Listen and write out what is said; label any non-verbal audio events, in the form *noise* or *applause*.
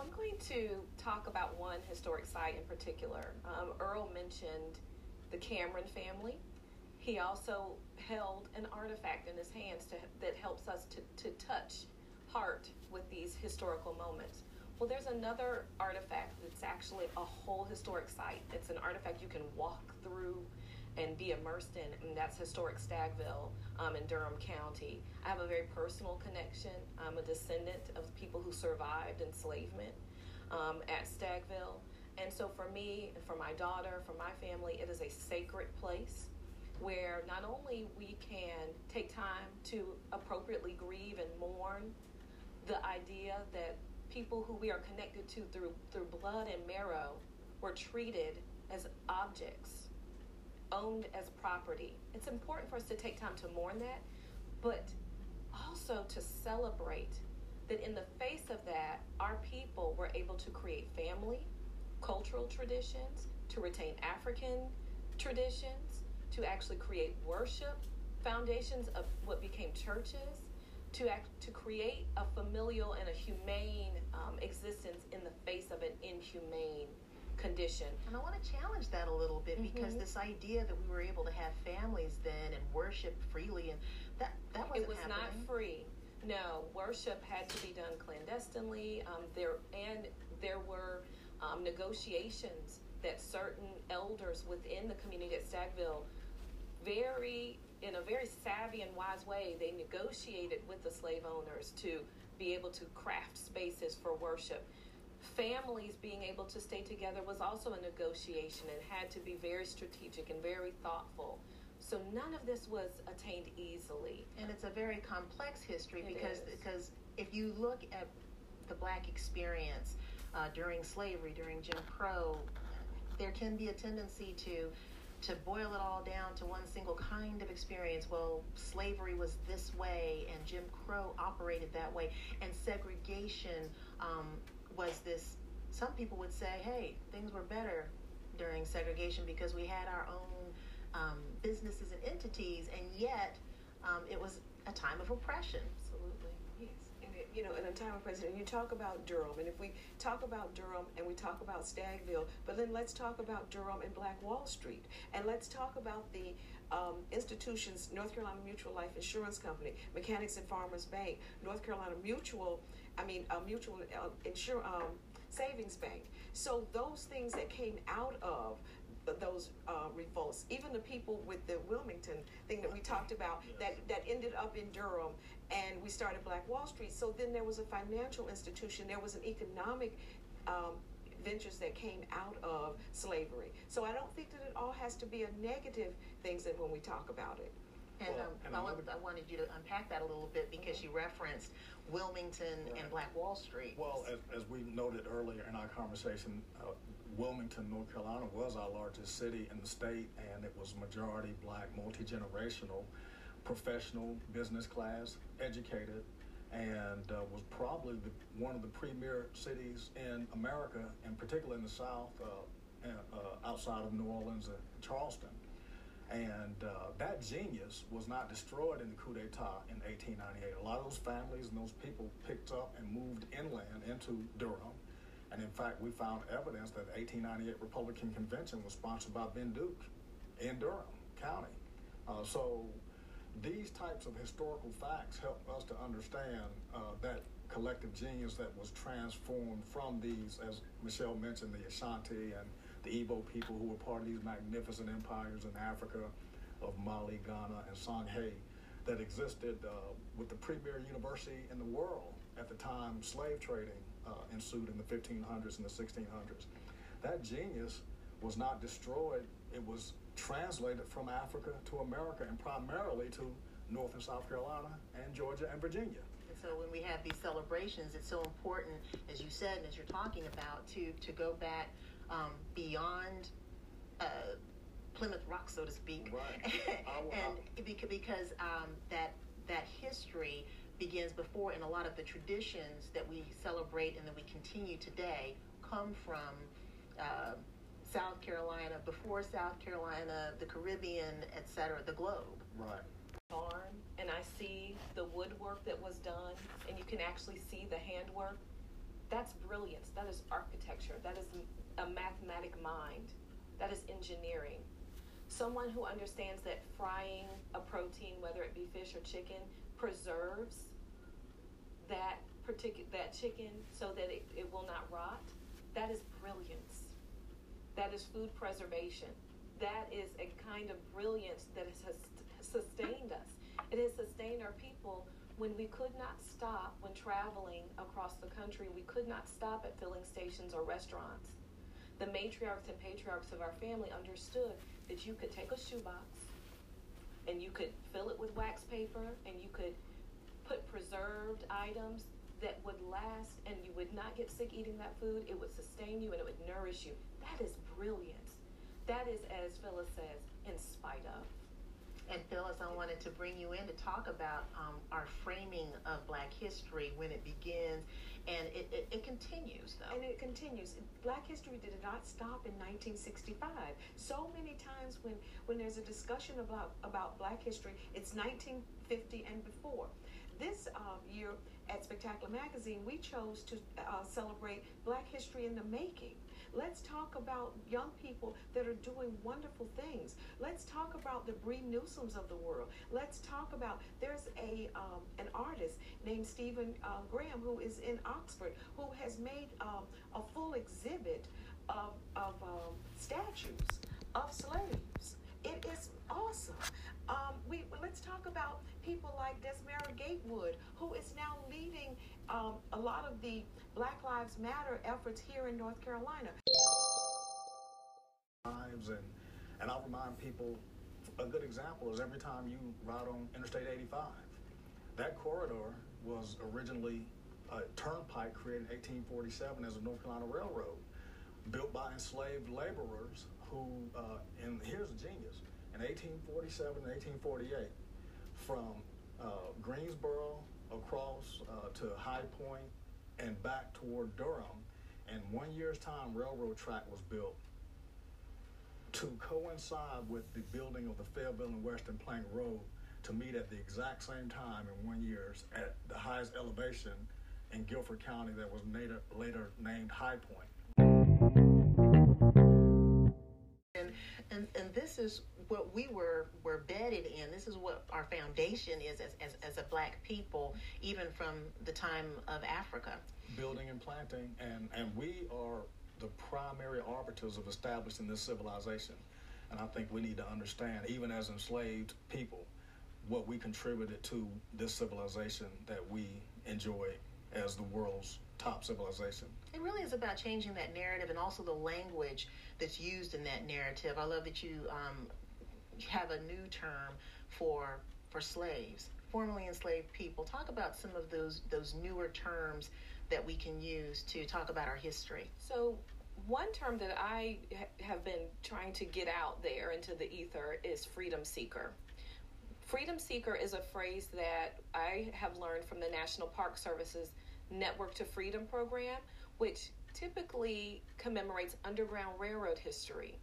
I'm going to talk about one historic site in particular. Um, Earl mentioned the Cameron family. He also held an artifact in his hands to, that helps us to, to touch heart with these historical moments. Well, there's another artifact that's actually a whole historic site. It's an artifact you can walk through and be immersed in, and that's historic Stagville um, in Durham County. I have a very personal connection. I'm a descendant of people who survived enslavement um, at Stagville. And so for me, for my daughter, for my family, it is a sacred place where not only we can take time to appropriately grieve and mourn the idea that people who we are connected to through through blood and marrow were treated as objects owned as property. It's important for us to take time to mourn that, but also to celebrate that in the face of that, our people were able to create family, cultural traditions, to retain African traditions, to actually create worship foundations of what became churches, to act to create a familial and a humane um, existence in the face of an inhumane condition. And I want to challenge that a little bit mm-hmm. because this idea that we were able to have families then and worship freely and that that wasn't It was happening. not free. No, worship had to be done clandestinely. Um, there and there were um, negotiations that certain elders within the community at Stagville very in a very savvy and wise way they negotiated with the slave owners to be able to craft spaces for worship families being able to stay together was also a negotiation and had to be very strategic and very thoughtful. So none of this was attained easily. And it's a very complex history it because is. because if you look at the black experience uh, during slavery, during Jim Crow, there can be a tendency to to boil it all down to one single kind of experience. Well, slavery was this way, and Jim Crow operated that way, and segregation um, was this. Some people would say, hey, things were better during segregation because we had our own um, businesses and entities, and yet um, it was a time of oppression. Absolutely, yes. You know, in a time of and you talk about Durham, and if we talk about Durham and we talk about Stagville, but then let's talk about Durham and Black Wall Street, and let's talk about the um, institutions: North Carolina Mutual Life Insurance Company, Mechanics and Farmers Bank, North Carolina Mutual. I mean, a Mutual uh, Insure. Um, savings bank. So those things that came out of those uh, revolts. Even the people with the Wilmington thing that we talked about yes. that, that ended up in Durham and we started Black Wall Street. So then there was a financial institution, there was an economic um, ventures that came out of slavery. So I don't think that it all has to be a negative things that when we talk about it. And, um, and I, wanted, I, wanted, you to unpack that a little bit because you referenced Wilmington right. and Black Wall Street. Well, as, as, we noted earlier in our conversation, uh, Wilmington, North Carolina was our largest city in the state, and it was majority black, multi generational, professional, business class, educated, and uh, was probably the, one of the premier cities in America, and particularly in the South, uh, uh outside of New Orleans and Charleston. And uh, that genius was not destroyed in the coup d'etat in 1898. A lot of those families and those people picked up and moved inland into Durham. And in fact, we found evidence that the 1898 Republican Convention was sponsored by Ben Duke in Durham County. Uh, so these types of historical facts help us to understand uh, that collective genius that was transformed from these, as Michelle mentioned, the Ashanti and the Igbo people who were part of these magnificent empires in Africa of Mali, Ghana, and Songhai that existed uh, with the premier university in the world at the time slave trading uh, ensued in the 1500s and the 1600s. That genius was not destroyed, it was translated from Africa to America and primarily to North and South Carolina and Georgia and Virginia. And so when we have these celebrations, it's so important, as you said and as you're talking about, to, to go back um, beyond uh, Plymouth Rock, so to speak, right. *laughs* and because um, that that history begins before, and a lot of the traditions that we celebrate and that we continue today come from. Uh, South Carolina, before South Carolina, the Caribbean, etc., the globe. Right. Barn, and I see the woodwork that was done, and you can actually see the handwork That's brilliance. That is architecture. That is a mathematic mind. That is engineering. Someone who understands that frying a protein, whether it be fish or chicken, preserves that particular that chicken so that it, it will not rot. That is brilliance. That is food preservation. That is a kind of brilliance that has sustained us. It has sustained our people when we could not stop when traveling across the country. We could not stop at filling stations or restaurants. The matriarchs and patriarchs of our family understood that you could take a shoebox and you could fill it with wax paper and you could put preserved items that would last and you would not get sick eating that food. It would sustain you and it would nourish you. That is brilliance. That is, as Phyllis says, in spite of. And Phyllis, I wanted to bring you in to talk about um, our framing of Black history when it begins, and it, it, it, continues though. And it continues. Black history did not stop in 1965. So many times when when there's a discussion about about Black history, it's 1950 and before. This uh, year at Spectacular Magazine, we chose to uh, celebrate Black history in the making. Let's talk about young people that are doing wonderful things. Let's talk about the Bree Newsomes of the world. Let's talk about there's a um, an artist named Stephen uh, Graham who is in Oxford who has made um, a full exhibit of, of um, statues of slaves. It is awesome. Um, we let's talk about people like Desmara Gatewood, who is now leading um, a lot of the Black Lives Matter efforts here in North Carolina. Lives and and I'll remind people a good example is every time you ride on Interstate 85, that corridor was originally a turnpike created in 1847 as a North Carolina Railroad, built by enslaved laborers who, uh, and here's a genius, in 1847 and 1848, from uh, Greensboro across uh, to High Point and back toward Durham. And one year's time, railroad track was built to coincide with the building of the Fayetteville and Western Plank Road to meet at the exact same time in one year's at the highest elevation in Guilford County that was later, later named High Point. Is what we were were bedded in. This is what our foundation is as, as, as a black people, even from the time of Africa. Building and planting, and, and we are the primary arbiters of establishing this civilization. And I think we need to understand, even as enslaved people, what we contributed to this civilization that we enjoy as the world's top civilization. It really is about changing that narrative and also the language that's used in that narrative. I love that you um, have a new term for for slaves, formerly enslaved people. Talk about some of those those newer terms that we can use to talk about our history. So, one term that I ha- have been trying to get out there into the ether is freedom seeker. Freedom seeker is a phrase that I have learned from the National Park Service's Network to Freedom program, which typically commemorates Underground Railroad history.